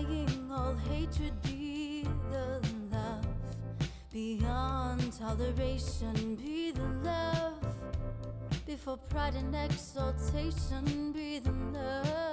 Defying all hatred, be the love. Beyond toleration, be the love. Before pride and exaltation, be the love.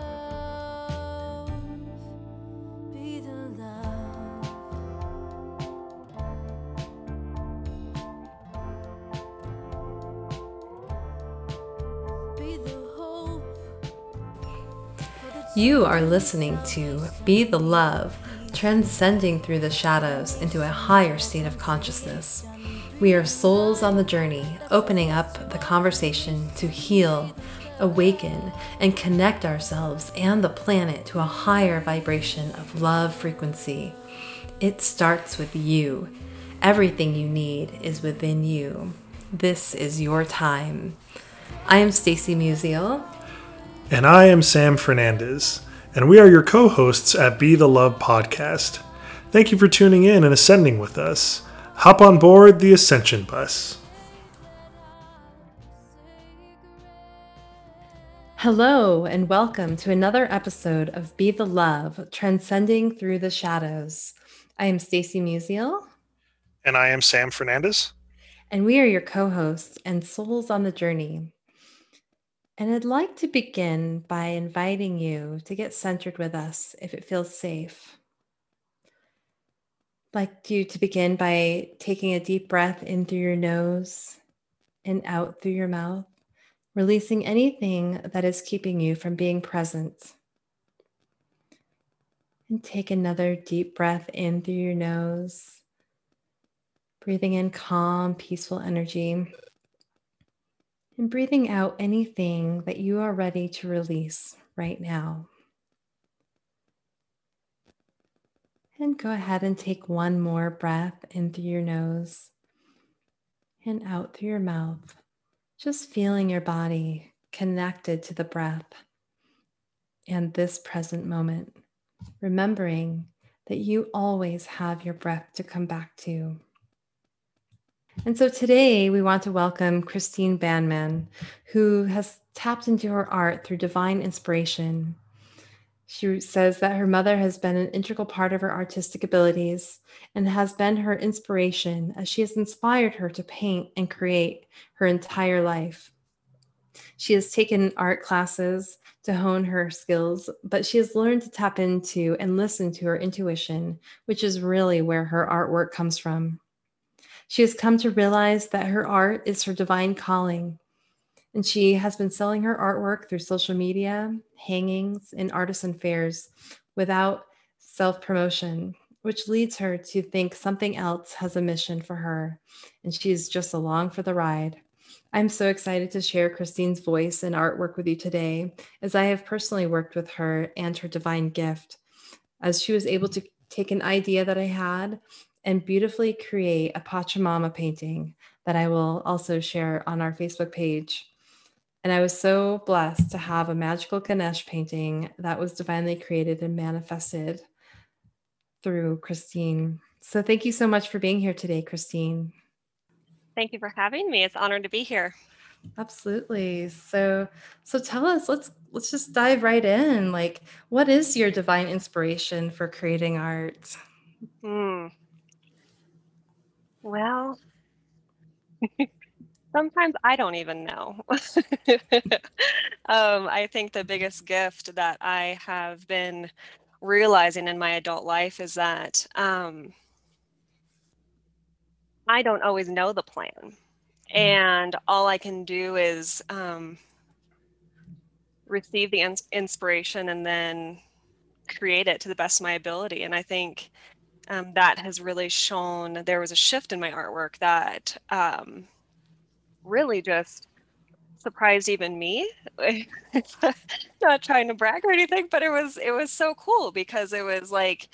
You are listening to Be the Love, transcending through the shadows into a higher state of consciousness. We are souls on the journey, opening up the conversation to heal, awaken, and connect ourselves and the planet to a higher vibration of love frequency. It starts with you. Everything you need is within you. This is your time. I am Stacy Musial. And I am Sam Fernandez, and we are your co hosts at Be the Love podcast. Thank you for tuning in and ascending with us. Hop on board the Ascension Bus. Hello, and welcome to another episode of Be the Love, transcending through the shadows. I am Stacy Musial, And I am Sam Fernandez. and we are your co hosts and souls on the journey. And I'd like to begin by inviting you to get centered with us if it feels safe. I'd like you to begin by taking a deep breath in through your nose and out through your mouth, releasing anything that is keeping you from being present. And take another deep breath in through your nose, breathing in calm, peaceful energy. And breathing out anything that you are ready to release right now. And go ahead and take one more breath in through your nose and out through your mouth. Just feeling your body connected to the breath and this present moment. Remembering that you always have your breath to come back to. And so today we want to welcome Christine Banman, who has tapped into her art through divine inspiration. She says that her mother has been an integral part of her artistic abilities and has been her inspiration as she has inspired her to paint and create her entire life. She has taken art classes to hone her skills, but she has learned to tap into and listen to her intuition, which is really where her artwork comes from. She has come to realize that her art is her divine calling. And she has been selling her artwork through social media, hangings, and artisan fairs without self promotion, which leads her to think something else has a mission for her. And she's just along for the ride. I'm so excited to share Christine's voice and artwork with you today, as I have personally worked with her and her divine gift, as she was able to take an idea that I had and beautifully create a Pachamama painting that I will also share on our Facebook page. And I was so blessed to have a magical Ganesh painting that was divinely created and manifested through Christine. So thank you so much for being here today, Christine. Thank you for having me. It's an honor to be here. Absolutely. So so tell us, let's let's just dive right in. Like what is your divine inspiration for creating art? Hmm. Well, sometimes I don't even know. um, I think the biggest gift that I have been realizing in my adult life is that um, I don't always know the plan. And all I can do is um, receive the ins- inspiration and then create it to the best of my ability. And I think um, that has really shown there was a shift in my artwork that um, really just surprised even me. Not trying to brag or anything but it was it was so cool because it was like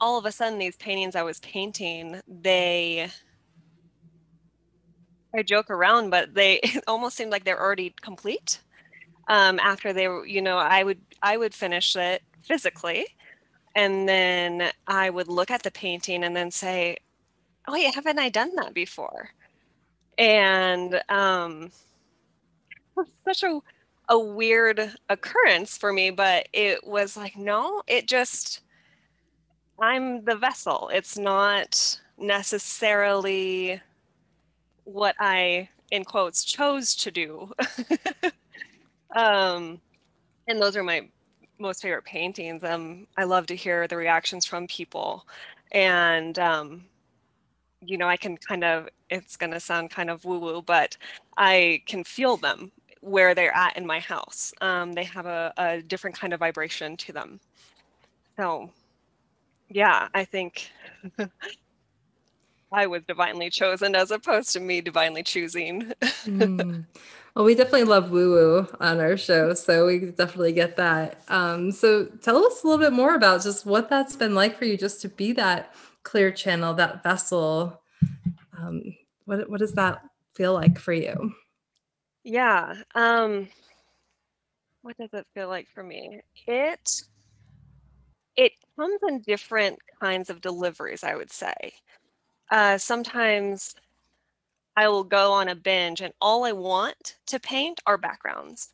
all of a sudden these paintings i was painting they i joke around but they almost seemed like they're already complete um, after they were you know i would i would finish it physically and then I would look at the painting and then say, "Oh, wait, haven't I done that before?" And um, it was such a a weird occurrence for me, but it was like, no, it just, I'm the vessel. It's not necessarily what I, in quotes, chose to do. um, and those are my most favorite paintings. Um, I love to hear the reactions from people. And, um, you know, I can kind of, it's going to sound kind of woo woo, but I can feel them where they're at in my house. Um, they have a, a different kind of vibration to them. So, yeah, I think I was divinely chosen as opposed to me divinely choosing. mm. Well, we definitely love woo woo on our show, so we definitely get that. Um, so, tell us a little bit more about just what that's been like for you, just to be that clear channel, that vessel. Um, what what does that feel like for you? Yeah. Um, what does it feel like for me? It it comes in different kinds of deliveries, I would say. Uh, sometimes I will go on a binge and all I want to paint are backgrounds.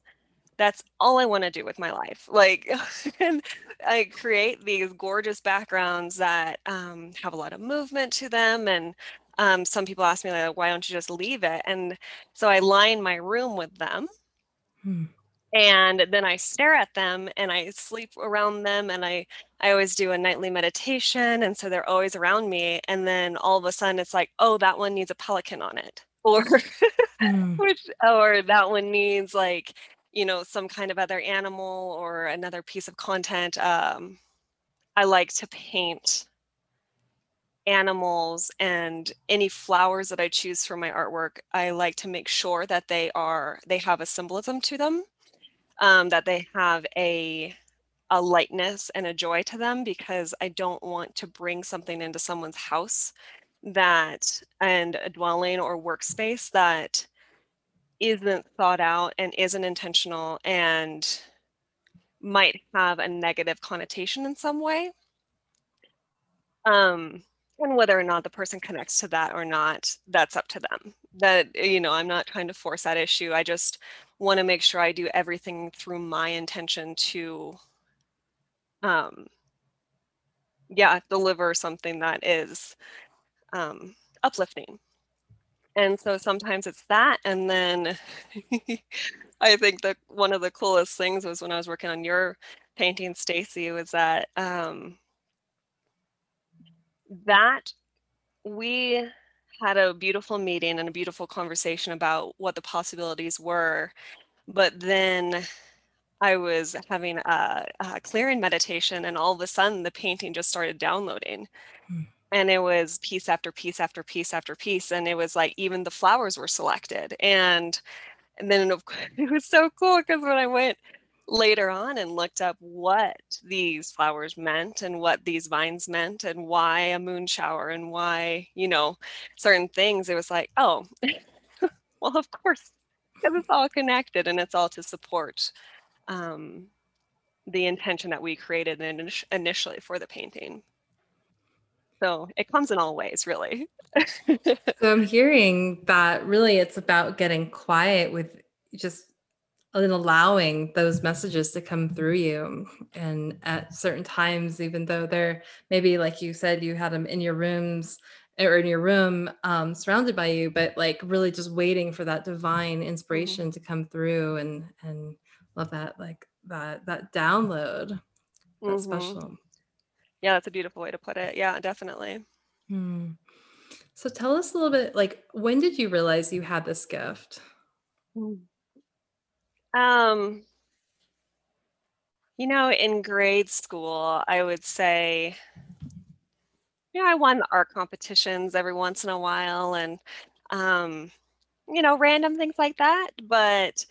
That's all I want to do with my life. Like, and I create these gorgeous backgrounds that um, have a lot of movement to them. And um, some people ask me, like, why don't you just leave it? And so I line my room with them. Hmm and then i stare at them and i sleep around them and i i always do a nightly meditation and so they're always around me and then all of a sudden it's like oh that one needs a pelican on it or mm. which or that one needs like you know some kind of other animal or another piece of content um i like to paint animals and any flowers that i choose for my artwork i like to make sure that they are they have a symbolism to them um, that they have a a lightness and a joy to them because I don't want to bring something into someone's house that and a dwelling or workspace that isn't thought out and isn't intentional and might have a negative connotation in some way. Um, and whether or not the person connects to that or not, that's up to them. That, you know, I'm not trying to force that issue. I just want to make sure I do everything through my intention to um yeah, deliver something that is um uplifting. And so sometimes it's that and then I think that one of the coolest things was when I was working on your painting Stacy was that um that we had a beautiful meeting and a beautiful conversation about what the possibilities were. But then I was having a, a clearing meditation, and all of a sudden the painting just started downloading. Hmm. And it was piece after piece after piece after piece. And it was like even the flowers were selected. And and then it was so cool because when I went later on and looked up what these flowers meant and what these vines meant and why a moon shower and why, you know, certain things, it was like, oh, well, of course, because it's all connected and it's all to support um, the intention that we created initially for the painting. So it comes in all ways, really. so I'm hearing that really it's about getting quiet with just and allowing those messages to come through you and at certain times even though they're maybe like you said you had them in your rooms or in your room um, surrounded by you but like really just waiting for that divine mm-hmm. inspiration mm-hmm. to come through and and love that like that that download that's mm-hmm. special yeah that's a beautiful way to put it yeah definitely hmm. so tell us a little bit like when did you realize you had this gift mm. Um, you know, in grade school, I would say, yeah, I won art competitions every once in a while and, um, you know, random things like that. But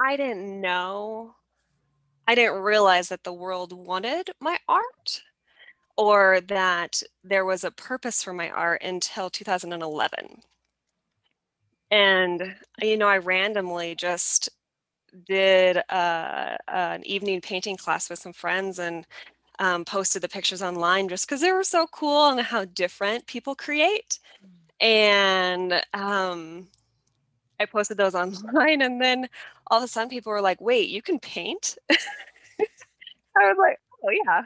I didn't know, I didn't realize that the world wanted my art or that there was a purpose for my art until 2011 and you know i randomly just did uh, an evening painting class with some friends and um, posted the pictures online just because they were so cool and how different people create mm. and um, I posted those online, and then all of a sudden people were like, "Wait, you can paint?" I was like, "Oh yeah,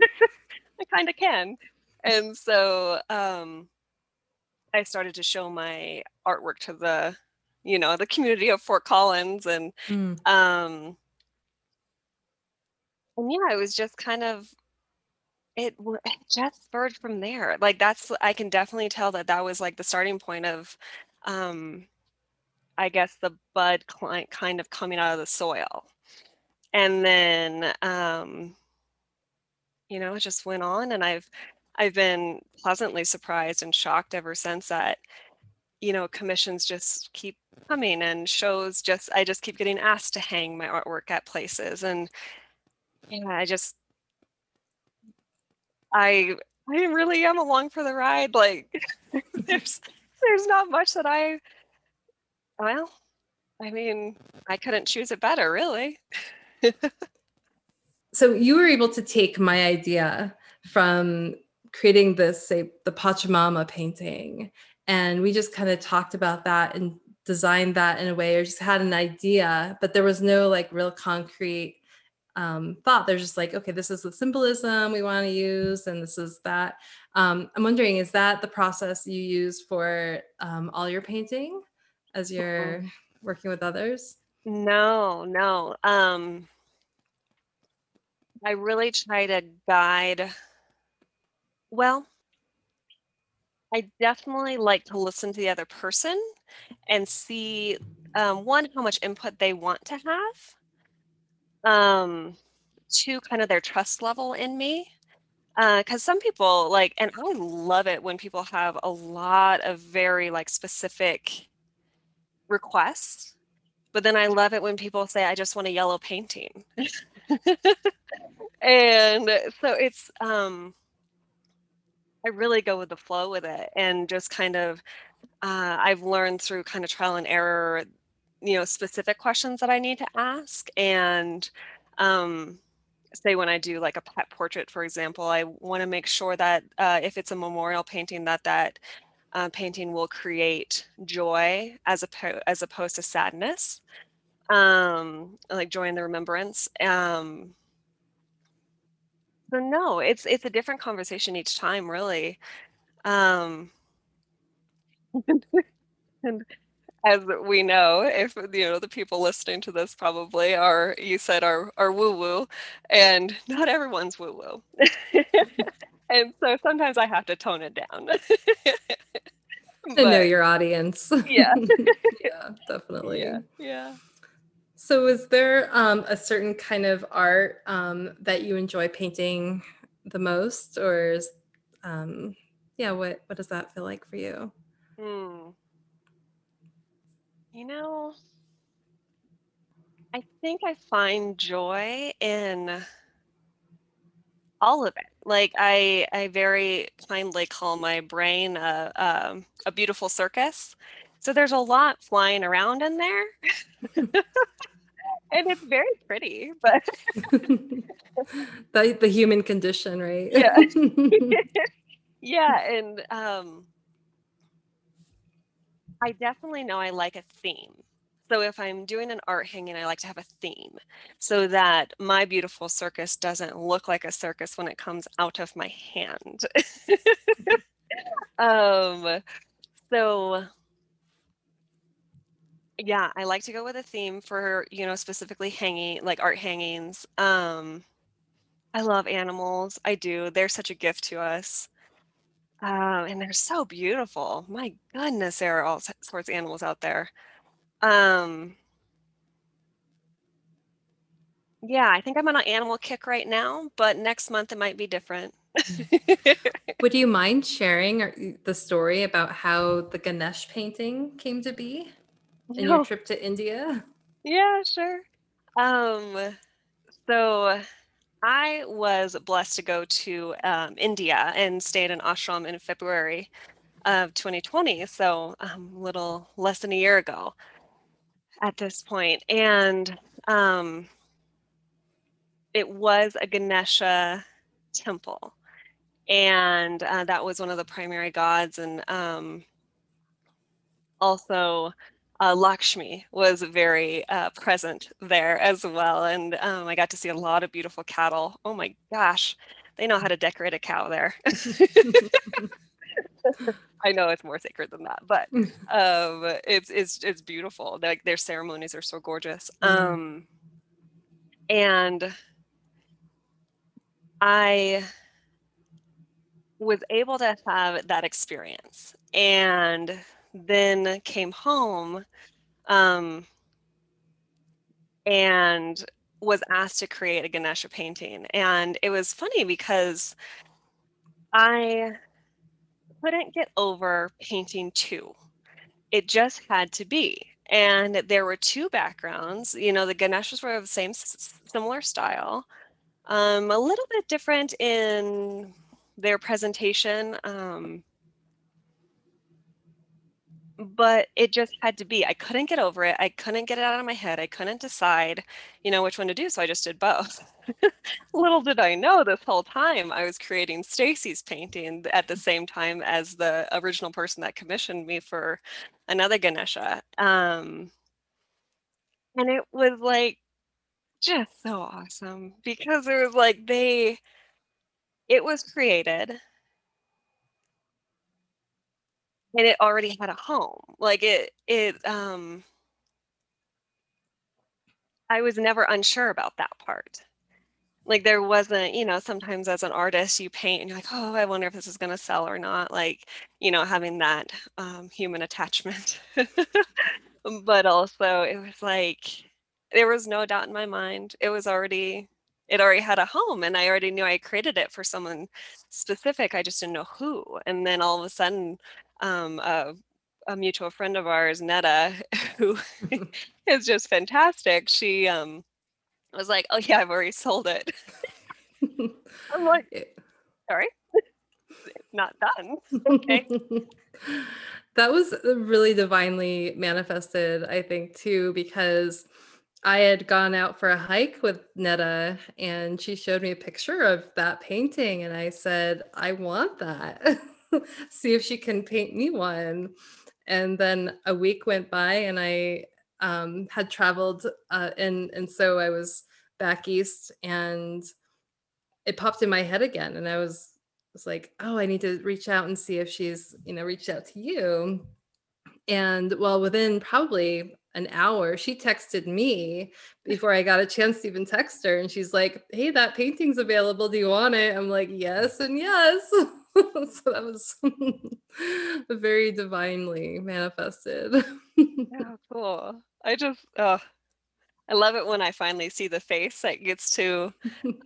I kind of can." And so um, I started to show my artwork to the, you know, the community of Fort Collins, and mm. um, and yeah, it was just kind of it, it just spurred from there. Like that's I can definitely tell that that was like the starting point of um I guess the bud client kind of coming out of the soil. And then um you know, it just went on and I've I've been pleasantly surprised and shocked ever since that you know commissions just keep coming and shows just I just keep getting asked to hang my artwork at places and yeah, I just I I really am along for the ride. Like there's there's not much that I well, I mean, I couldn't choose it better, really. so you were able to take my idea from creating this, say, the Pachamama painting, and we just kind of talked about that and designed that in a way, or just had an idea, but there was no like real concrete um, thought. They're just like, okay, this is the symbolism we want to use, and this is that. Um, I'm wondering, is that the process you use for um, all your painting as you're working with others? No, no. Um, I really try to guide. Well, I definitely like to listen to the other person and see um, one how much input they want to have um to kind of their trust level in me because uh, some people like and i love it when people have a lot of very like specific requests but then i love it when people say i just want a yellow painting. And so it's um i really go with the flow with it and just kind of uh, i've learned through kind of trial and error you know specific questions that i need to ask and um, say when i do like a pet portrait for example i want to make sure that uh, if it's a memorial painting that that uh, painting will create joy as, oppo- as opposed to sadness um, like joy in the remembrance um, so no it's it's a different conversation each time really um, and as we know, if you know the people listening to this probably are you said are are woo woo, and not everyone's woo woo, and so sometimes I have to tone it down. to know your audience. Yeah, yeah, definitely. Yeah, yeah. So, is there um, a certain kind of art um, that you enjoy painting the most, or is, um, yeah, what what does that feel like for you? Hmm. You know, I think I find joy in all of it. Like I, I very kindly call my brain a, um, a beautiful circus. So there's a lot flying around in there. and it's very pretty, but the the human condition, right? yeah. yeah, and um I definitely know I like a theme. So if I'm doing an art hanging, I like to have a theme so that my beautiful circus doesn't look like a circus when it comes out of my hand. um, so yeah, I like to go with a theme for, you know, specifically hanging like art hangings. Um, I love animals. I do. They're such a gift to us. Um, and they're so beautiful. My goodness, there are all sorts of animals out there. Um, yeah, I think I'm on an animal kick right now, but next month it might be different. Would you mind sharing the story about how the Ganesh painting came to be in your trip to India? Yeah, sure. Um, so I was blessed to go to um, India and stay at an ashram in February of 2020. So a um, little less than a year ago at this point. And um, it was a Ganesha temple. And uh, that was one of the primary gods. And um, also, uh, Lakshmi was very uh, present there as well. And um, I got to see a lot of beautiful cattle. Oh my gosh, they know how to decorate a cow there. I know it's more sacred than that, but um, it's it's it's beautiful. Like their ceremonies are so gorgeous. Mm-hmm. Um, and I was able to have that experience, and then came home, um, and was asked to create a Ganesha painting. And it was funny because I couldn't get over painting two. It just had to be. And there were two backgrounds. You know, the Ganeshas were of the same similar style, um, a little bit different in their presentation. Um, but it just had to be. I couldn't get over it. I couldn't get it out of my head. I couldn't decide, you know, which one to do. So I just did both. Little did I know this whole time I was creating Stacy's painting at the same time as the original person that commissioned me for another Ganesha. Um, and it was like just so awesome because it was like they, it was created and it already had a home like it it um i was never unsure about that part. Like there wasn't you know sometimes as an artist you paint and you're like oh i wonder if this is going to sell or not like you know having that um, human attachment. But also it was like there was no doubt in my mind it was already it already had a home and i already knew i created it for someone specific i just didn't know who. And then all of a sudden um, a, a, mutual friend of ours, Netta, who is just fantastic. She um, was like, "Oh yeah, I've already sold it." I'm like, "Sorry, it's not done." Okay. that was really divinely manifested, I think, too, because I had gone out for a hike with Netta and she showed me a picture of that painting and I said, I want that. see if she can paint me one. And then a week went by and I um, had traveled uh, and and so I was back east and it popped in my head again and I was was like, oh, I need to reach out and see if she's, you know, reached out to you. And well, within probably an hour, she texted me before I got a chance to even text her. And she's like, Hey, that painting's available. Do you want it? I'm like, Yes, and yes. so that was very divinely manifested. yeah, cool. I just, oh, I love it when I finally see the face that gets to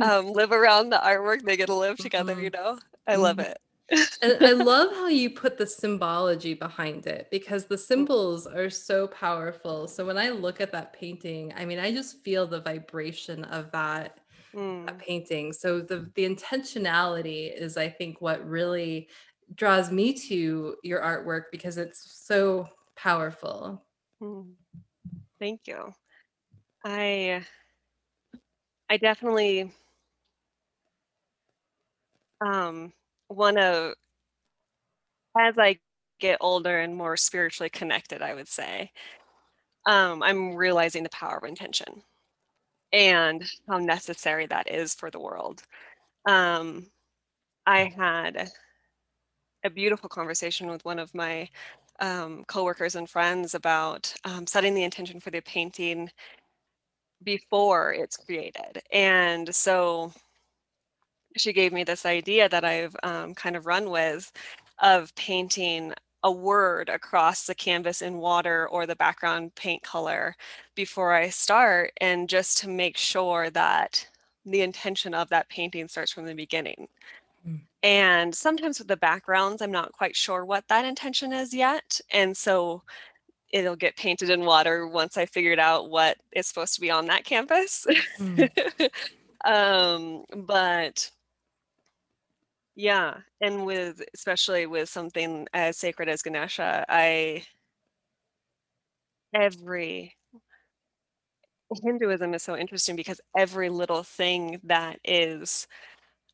um, live around the artwork. They get to live together, mm-hmm. you know? I love mm-hmm. it. and I love how you put the symbology behind it because the mm. symbols are so powerful. So when I look at that painting, I mean, I just feel the vibration of that mm. painting. So the the intentionality is, I think, what really draws me to your artwork because it's so powerful. Mm. Thank you. I I definitely um want to as I get older and more spiritually connected, I would say, um, I'm realizing the power of intention and how necessary that is for the world. Um, I had a beautiful conversation with one of my um, coworkers and friends about um, setting the intention for the painting before it's created. And so she gave me this idea that I've um, kind of run with of painting a word across the canvas in water or the background paint color before I start and just to make sure that the intention of that painting starts from the beginning. Mm. And sometimes with the backgrounds, I'm not quite sure what that intention is yet. And so it'll get painted in water once I figured out what is supposed to be on that canvas. Mm. um, but yeah, and with especially with something as sacred as Ganesha, I every Hinduism is so interesting because every little thing that is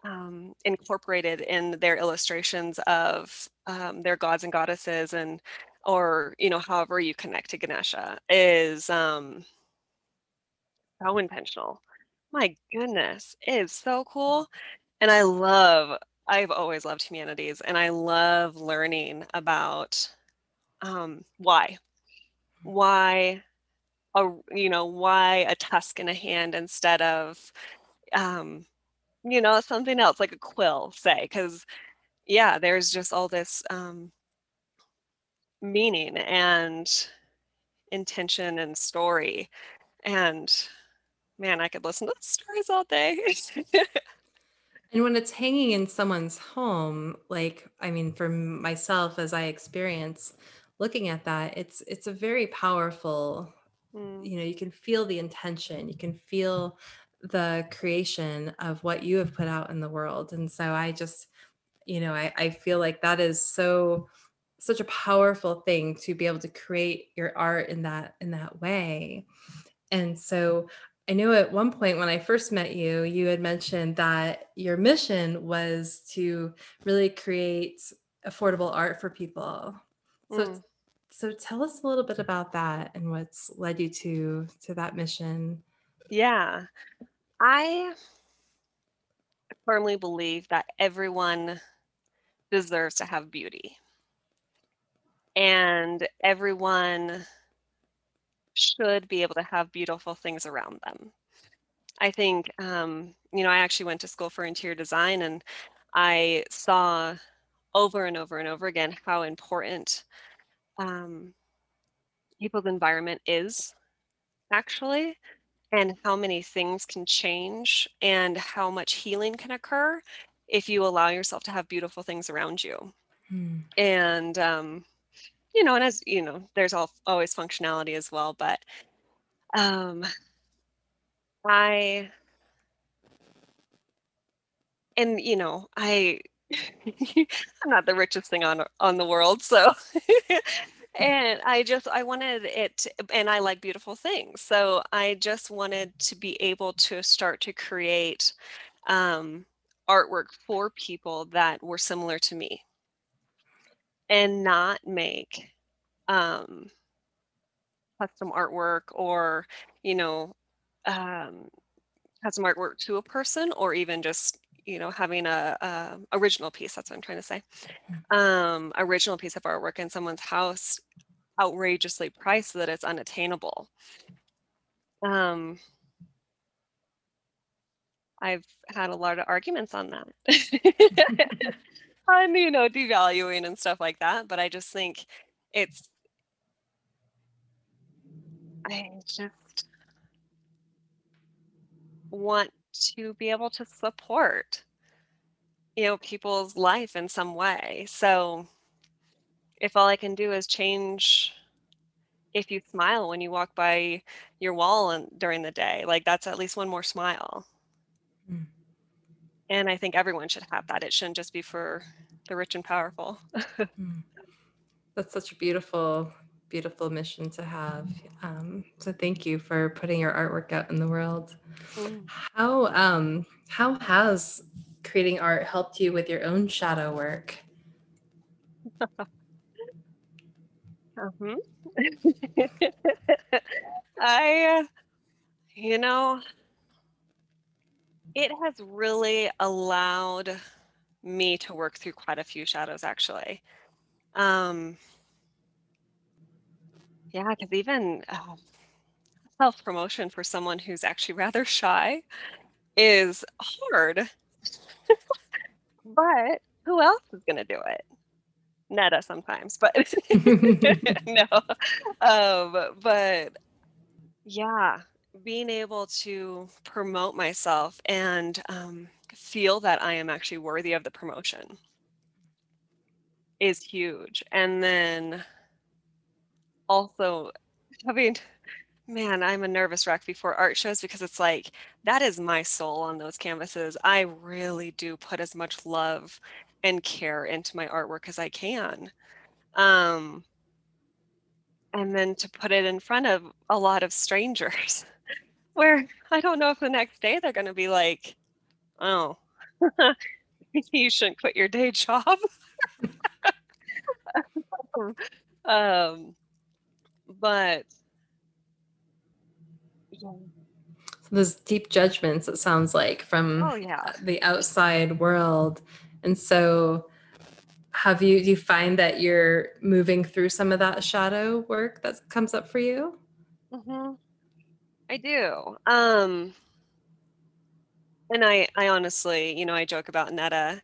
um, incorporated in their illustrations of um, their gods and goddesses and or you know however you connect to ganesha is um so intentional. My goodness it is so cool and i love i've always loved humanities and i love learning about um why. Why a you know why a tusk in a hand instead of um you know something else like a quill say because yeah there's just all this um meaning and intention and story and man i could listen to stories all day and when it's hanging in someone's home like i mean for myself as i experience looking at that it's it's a very powerful mm. you know you can feel the intention you can feel the creation of what you have put out in the world and so i just you know i, I feel like that is so such a powerful thing to be able to create your art in that in that way and so i know at one point when i first met you you had mentioned that your mission was to really create affordable art for people so mm. so tell us a little bit about that and what's led you to to that mission yeah I firmly believe that everyone deserves to have beauty. And everyone should be able to have beautiful things around them. I think, um, you know, I actually went to school for interior design and I saw over and over and over again how important um, people's environment is actually and how many things can change and how much healing can occur if you allow yourself to have beautiful things around you. Hmm. And um, you know, and as you know, there's all, always functionality as well, but um, I and you know, I I'm not the richest thing on on the world, so and I just I wanted it to, and I like beautiful things. So I just wanted to be able to start to create um, artwork for people that were similar to me and not make um, custom artwork or you know um, custom artwork to a person or even just you know having a, a, original piece that's what i'm trying to say. Um original piece of artwork in someone's house outrageously priced so that it's unattainable. Um i've had a lot of arguments on that on you know devaluing and stuff like that but i just think it's i just want to be able to support you know people's life in some way so if all i can do is change if you smile when you walk by your wall and during the day like that's at least one more smile. And i think everyone should have that it shouldn't just be for the rich and powerful mm. that's such a beautiful beautiful mission to have. Um, so thank you for putting your artwork out in the world. Mm. How um, how has creating art helped you with your own shadow work? uh-huh. I, you know, it has really allowed me to work through quite a few shadows actually. Um, yeah, because even uh, self promotion for someone who's actually rather shy is hard. but who else is going to do it? Netta sometimes, but no. Um, but yeah, being able to promote myself and um, feel that I am actually worthy of the promotion is huge. And then also having man i'm a nervous wreck before art shows because it's like that is my soul on those canvases. I really do put as much love and care into my artwork as i can. Um and then to put it in front of a lot of strangers where i don't know if the next day they're going to be like oh you shouldn't quit your day job um, but yeah. Those deep judgments, it sounds like, from Oh yeah. the outside world. And so have you do you find that you're moving through some of that shadow work that comes up for you? hmm I do. Um, and I, I honestly, you know, I joke about Netta,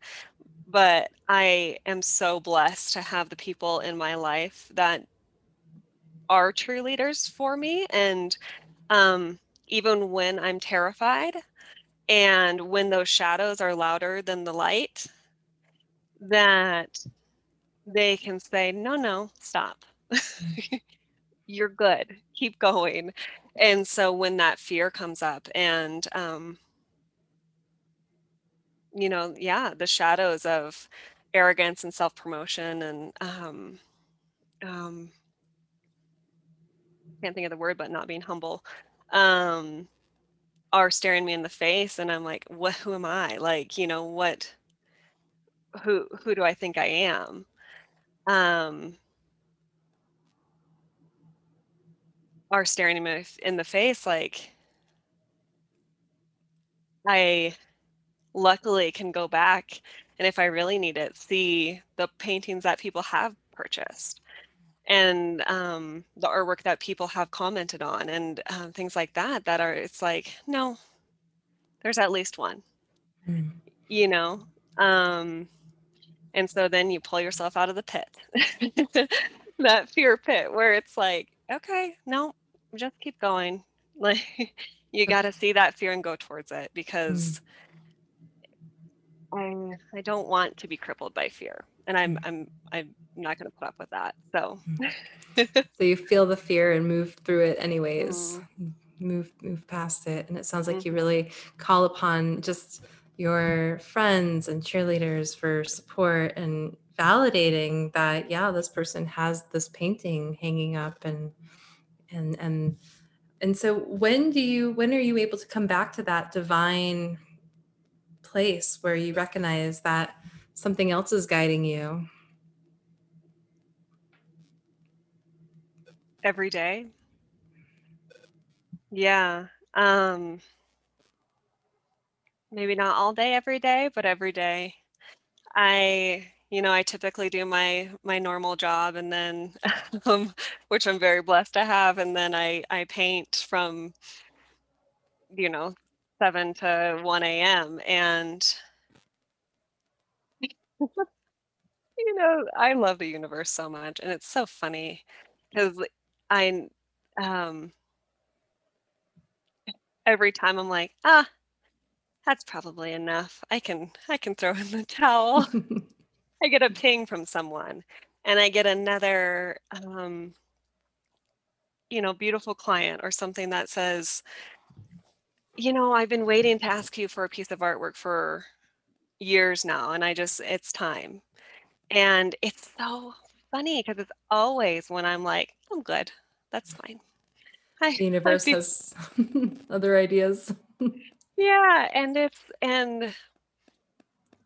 but I am so blessed to have the people in my life that are true leaders for me. And um, even when I'm terrified and when those shadows are louder than the light, that they can say, no, no, stop. You're good. Keep going. And so when that fear comes up and, um, you know, yeah, the shadows of arrogance and self promotion and, um, um, can't think of the word, but not being humble, um, are staring me in the face. And I'm like, what, who am I? Like, you know, what, who, who do I think I am? Um, are staring me in the face like I luckily can go back and if I really need it, see the paintings that people have purchased and um, the artwork that people have commented on and um, things like that that are it's like no there's at least one. Mm. you know? Um, and so then you pull yourself out of the pit. That fear pit where it's like okay no just keep going like you got to see that fear and go towards it because I, I don't want to be crippled by fear and i'm Mm. i'm i'm not going to put up with that so So you feel the fear and move through it anyways. Mm. Move move past it. And it sounds like you Mhm. really call upon just your friends and cheerleaders for support and validating that yeah, this person has this painting hanging up and and and and so when do you when are you able to come back to that divine place where you recognize that something else is guiding you? every day yeah um maybe not all day every day but every day i you know i typically do my my normal job and then um, which i'm very blessed to have and then i i paint from you know 7 to 1 a.m and you know i love the universe so much and it's so funny because i um every time i'm like ah that's probably enough. I can i can throw in the towel I get a ping from someone and I get another um, you know, beautiful client or something that says, you know, I've been waiting to ask you for a piece of artwork for years now and I just it's time. And it's so funny because it's always when I'm like, I'm good. That's fine. I, the universe has other ideas. yeah, and it's and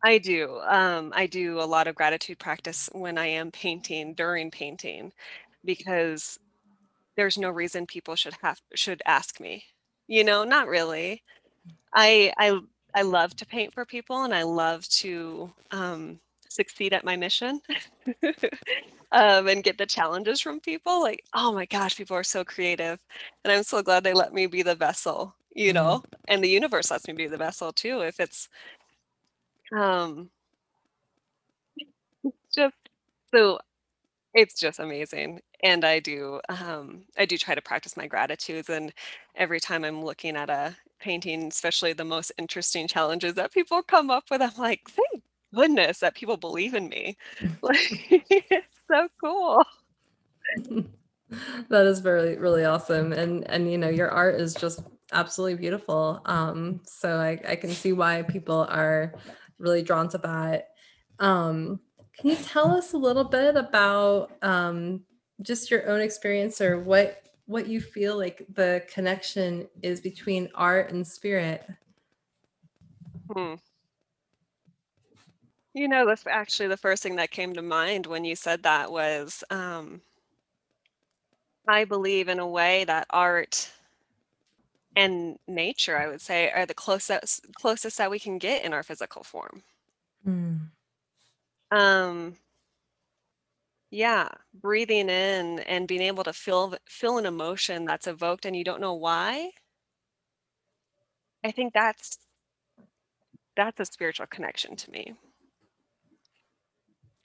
I do. Um, I do a lot of gratitude practice when I am painting during painting because there's no reason people should have should ask me. You know, not really. I I I love to paint for people and I love to um, succeed at my mission um, and get the challenges from people. Like, oh my gosh, people are so creative, and I'm so glad they let me be the vessel. You Mhm. know, and the universe lets me be the vessel too. If it's um, just so it's just amazing and i do um i do try to practice my gratitudes and every time i'm looking at a painting especially the most interesting challenges that people come up with i'm like thank goodness that people believe in me. Like it's so cool. That is very really awesome and and you know your art is just absolutely beautiful um so i i can see why people are really drawn to that um can you tell us a little bit about um just your own experience or what what you feel like the connection is between art and spirit Hmm. You know, that's actually the first thing that came to mind when you said that was um, I believe in a way that art and nature, I would say, are the closest closest that we can get in our physical form. Mm. Um, yeah, breathing in and being able to feel feel an emotion that's evoked and you don't know why. I think that's that's a spiritual connection to me.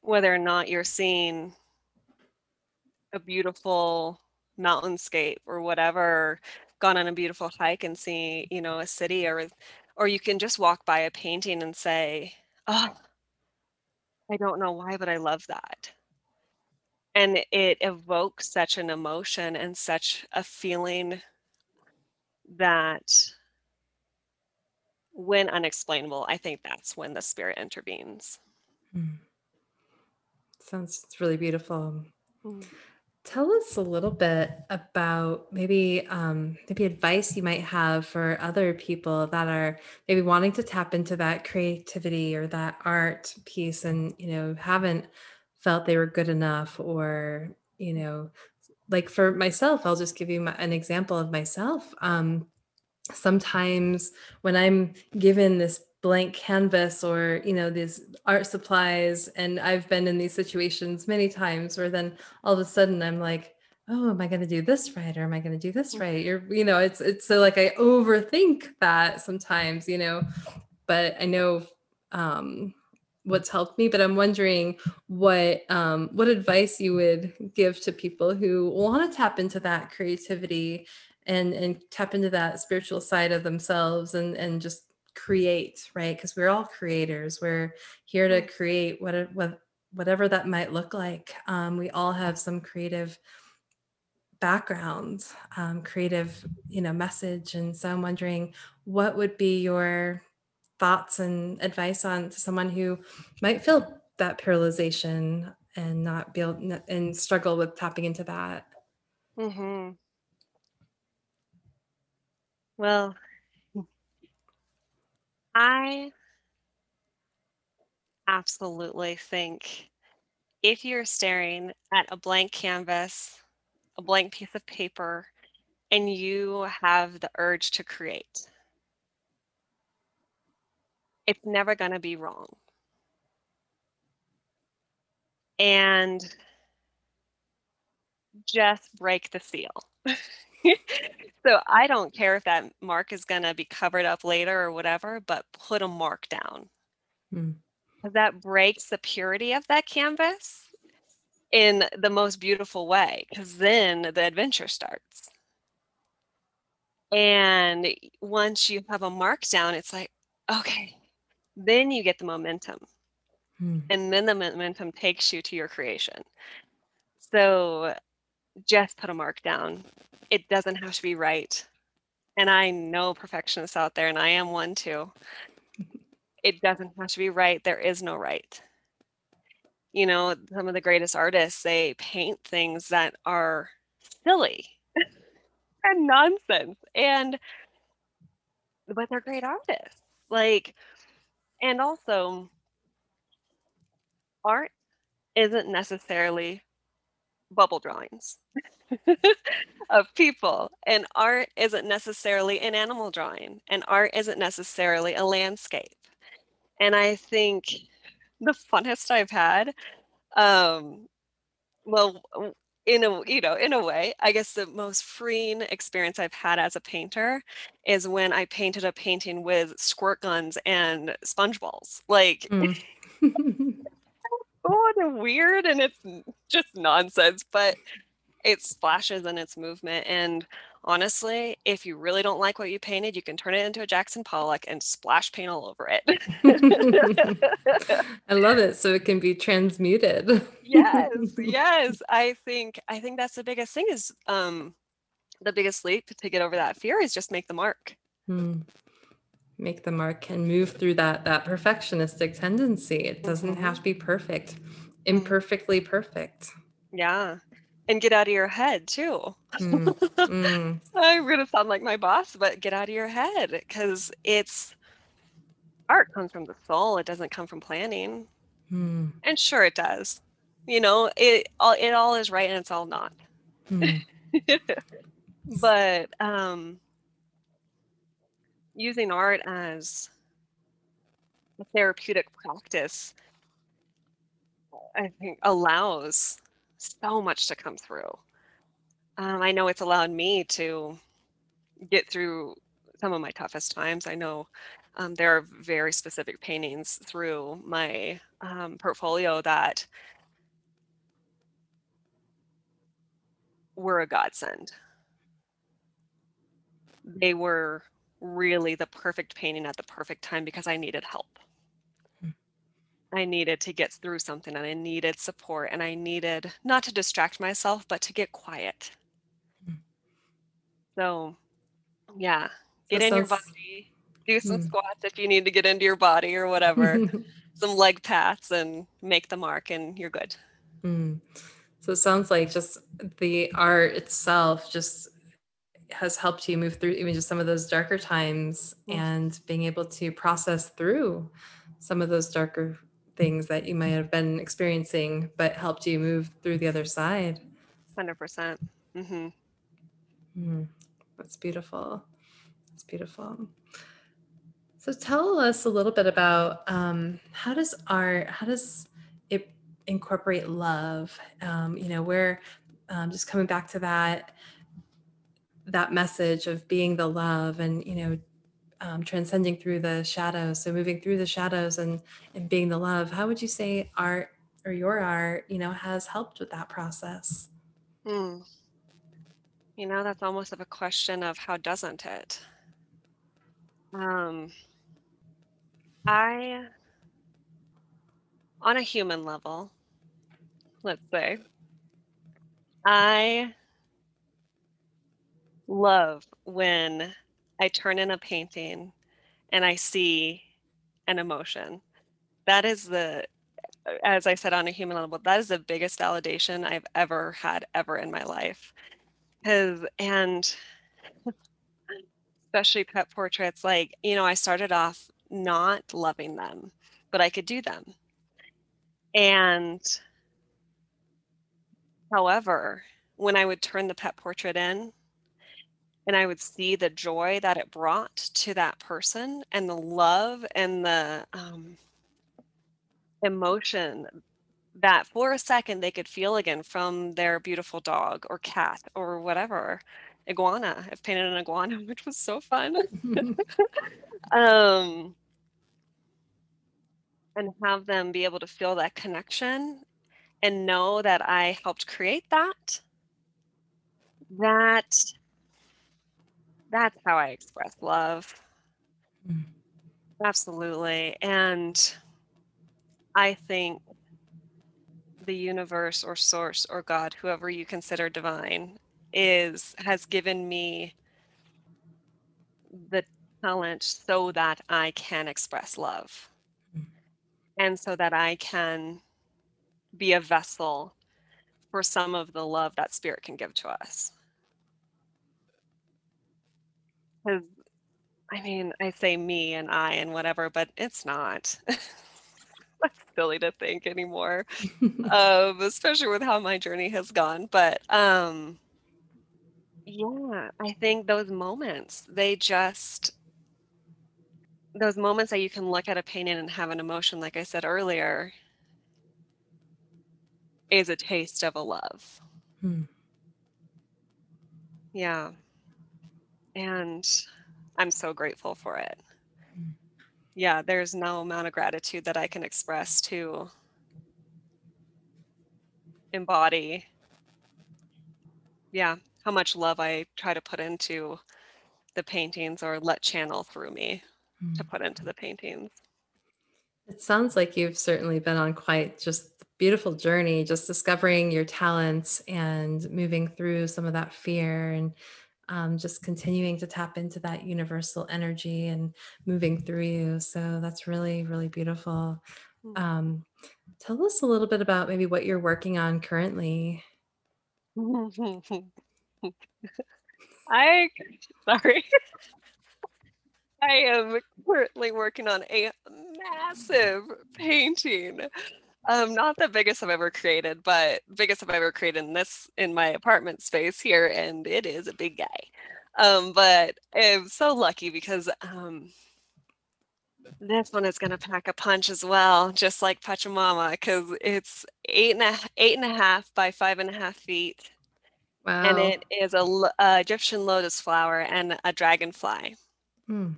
Whether or not you're seeing a beautiful mountainscape or whatever, gone on a beautiful hike and see, you know, a city or or you can just walk by a painting and say, "Oh, I don't know why, but I love that." And it evokes such an emotion and such a feeling that when unexplainable, I think that's when the spirit intervenes. Mm. Sounds it's really beautiful. Mm. Tell us a little bit about maybe um, maybe advice you might have for other people that are maybe wanting to tap into that creativity or that art piece and you know haven't felt they were good enough or you know like for myself i'll just give you my, an example of myself. Um, sometimes when i'm given this blank canvas or you know these art supplies and i've been in these situations many times where then all of a sudden i'm like oh am i going to do this right or am i going to do this right? You're you know it's it's so like i overthink that sometimes you know but i know um what's helped me but i'm wondering what um what advice you would give to people who want to tap into that creativity and and tap into that spiritual side of themselves and and just create right? Because we're all creators. We're here to create what, what whatever that might look like. Um, we all have some creative background um, creative you know message. And so i'm wondering what would be your thoughts and advice on to someone who might feel that paralyzation and not be able and struggle with tapping into that? Mm-hmm. Well, I absolutely think if you're staring at a blank canvas, a blank piece of paper, and you have the urge to create, it's never going to be wrong. And just break the seal. so I don't care if that mark is going to be covered up later or whatever, but put a mark down. Mm. That breaks the purity of that canvas in the most beautiful way because then the adventure starts. And once you have a mark down, it's like, okay, then you get the momentum. Mm. And then the momentum takes you to your creation. So just put a mark down. It doesn't have to be right. And I know perfectionists out there, and I am one too. It doesn't have to be right. There is no right. You know, some of the greatest artists, they paint things that are silly and nonsense. And, but they're great artists. Like, and also, art isn't necessarily bubble drawings of people. And art isn't necessarily an animal drawing, and art isn't necessarily a landscape. And I think the funnest I've had, um, well, in a you know in a way i guess the most freeing experience i've had as a painter is when i painted a painting with squirt guns and sponge balls like mm. oh and weird and it's just nonsense but it splashes in its movement and honestly if you really don't like what you painted you can turn it into a jackson pollock and splash paint all over it. I love it so it can be transmuted. Yes yes i think i think that's the biggest thing is um the biggest leap to get over that fear is just make the mark. Hmm. Make the mark and move through that that perfectionistic tendency it doesn't mm-hmm. have to be perfect mm-hmm. imperfectly perfect yeah and get out of your head too. Mm, mm. I'm going to sound like my boss, but get out of your head because it's art comes from the soul. It doesn't come from planning. Mm. And sure, it does. You know, it all it all is right and it's all not. Mm. but um, using art as a therapeutic practice, I think allows so much to come through. Um, I know it's allowed me to get through some of my toughest times. I know um, there are very specific paintings through my um, portfolio that were a godsend. They were really the perfect painting at the perfect time because I needed help. Hmm. I needed to get through something and I needed support and I needed not to distract myself, but to get quiet. Hmm. So, yeah, get in your body, do some mm. squats if you need to get into your body or whatever, some leg paths and make the mark, and you're good. Mm. So it sounds like just the art itself just has helped you move through even just some of those darker times and being able to process through some of those darker things that you might have been experiencing, but helped you move through the other side. 100%. percent mm-hmm. Mm, that's beautiful. That's beautiful. So tell us a little bit about um, how does art, how does it incorporate love? Um, you know, we're um, just coming back to that that message of being the love and you know um, transcending through the shadows. So moving through the shadows and and being the love. How would you say art or your art you know has helped with that process? Hmm. you know that's almost of a question of how doesn't it? Um i on a human level let's say i love when I turn in a painting and I see an emotion. That is the, as I said on a human level, that is the biggest validation I've ever had ever in my life. Because, and especially pet portraits, like, you know, I started off not loving them, but I could do them. And however, when I would turn the pet portrait in, and I would see the joy that it brought to that person and the love and the um, emotion that for a second they could feel again from their beautiful dog or cat or whatever iguana i've painted an iguana which was so fun. Um, and have them be able to feel that connection and know that i helped create that that that's how I express love. Mm. Absolutely. And I think the universe or source or God, whoever you consider divine, is has given me the talent so that I can express love. Mm. And so that I can be a vessel for some of the love that spirit can give to us. Because, I mean, I say me and I and whatever, but it's not. That's silly to think anymore, um, especially with how my journey has gone. But um, yeah, I think those moments, they just, those moments that you can look at a painting and have an emotion, like I said earlier, is a taste of a love. Hmm. Yeah and I'm so grateful for it. Yeah, there's no amount of gratitude that I can express to embody yeah, how much love I try to put into the paintings or let channel through me to mm. put into the paintings. It sounds like you've certainly been on quite just beautiful journey, just discovering your talents and moving through some of that fear and um, just continuing to tap into that universal energy and moving through you. So that's really, really beautiful. Mm. Um, tell us a little bit about maybe what you're working on currently. I, sorry. I am currently working on a massive painting Um, not the biggest I've ever created, but biggest I've ever created in this in my apartment space here, and it is a big guy. Um, but I'm so lucky because um, this one is going to pack a punch as well, just like Pachamama, because it's eight and a eight and a half by five and a half feet, Wow. and it is a, a Egyptian lotus flower and a dragonfly, Mm.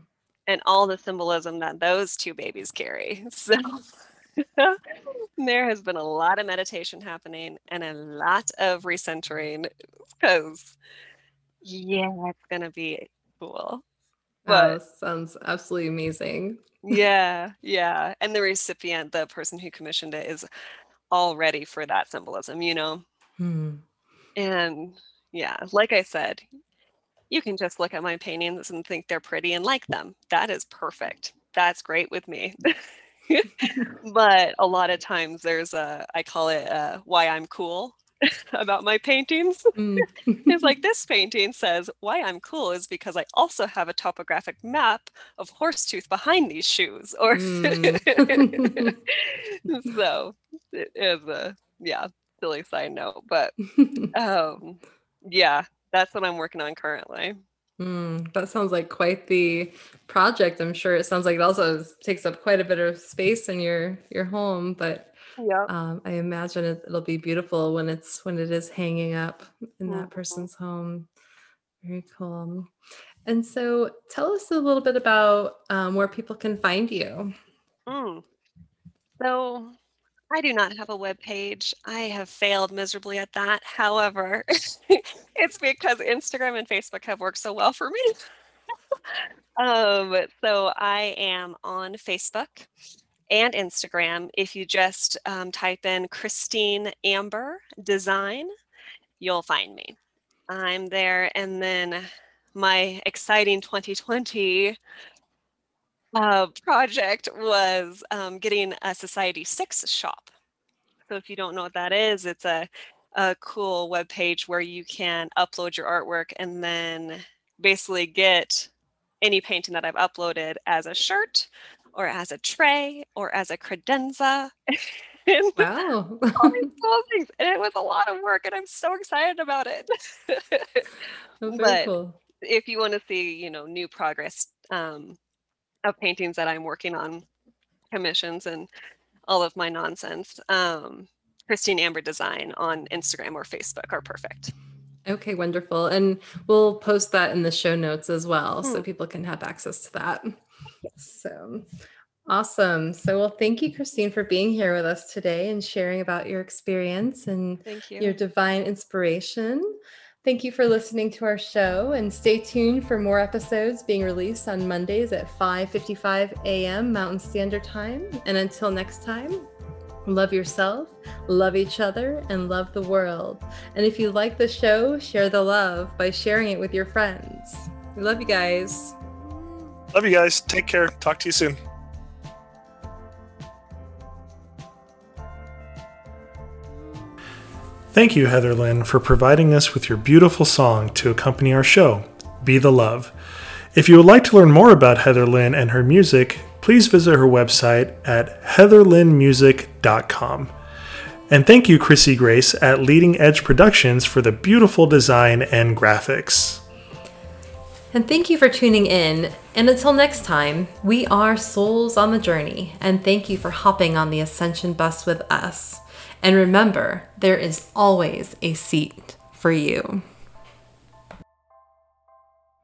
and all the symbolism that those two babies carry. So there has been a lot of meditation happening and a lot of recentering, because yeah, it's going to be cool. Wow, But sounds absolutely amazing. yeah, yeah. And the recipient, the person who commissioned it, is all ready for that symbolism, you know? Hmm. And yeah, like I said, you can just look at my paintings and think they're pretty and like them. That is perfect. That's great with me. but a lot of times there's a, I call it uh why I'm cool about my paintings. Mm. It's like this painting says, Why I'm cool is because I also have a topographic map of Horsetooth behind these shoes. Or Mm. so it is a yeah, silly side note. But um yeah, that's what I'm working on currently. Mm, that sounds like quite the project. I'm sure it sounds like it also takes up quite a bit of space in your your home, but Yeah. um, I imagine it, it'll be beautiful when it's when it is hanging up in that Mhm. person's home. Very cool. And so, tell us a little bit about um, where people can find you. Mm. So I do not have a web page. I have failed miserably at that. However, it's because Instagram and Facebook have worked so well for me. um, so I am on Facebook and Instagram. If you just um, type in Christine Amber Design, you'll find me. I'm there. And then my exciting 2020 uh, project was um, getting a Society 6 shop. So if you don't know what that is, it's a, a cool web page where you can upload your artwork and then basically get any painting that I've uploaded as a shirt or as a tray or as a credenza. and Wow. all these cool things. And it was a lot of work and I'm so excited about it. Oh, but- cool. if you want to see, you know, new progress um, of paintings that I'm working on, commissions and all of my nonsense, um, Christine Amber Design on Instagram or Facebook are perfect. Okay, wonderful. And we'll post that in the show notes as well so Hmm. people can have access to that. So awesome. So, well, thank you, Christine, for being here with us today and sharing about your experience and Thank you. your divine inspiration. Thank you for listening to our show and stay tuned for more episodes being released on Mondays at 5:55 a.m. Mountain Standard Time. And until next time, love yourself, love each other, and love the world. And if you like the show, share the love by sharing it with your friends. We love you guys. Love you guys. Take care. Talk to you soon. Thank you, Heather Lynn, for providing us with your beautiful song to accompany our show, Be the Love. If you would like to learn more about Heather Lynn and her music, please visit her website at heatherlynnmusic.com. And thank you, Chrissy Grace at Leading Edge Productions for the beautiful design and graphics. And thank you for tuning in. And until next time, we are souls on the journey. And thank you for hopping on the Ascension bus with us. And remember, there is always a seat for you.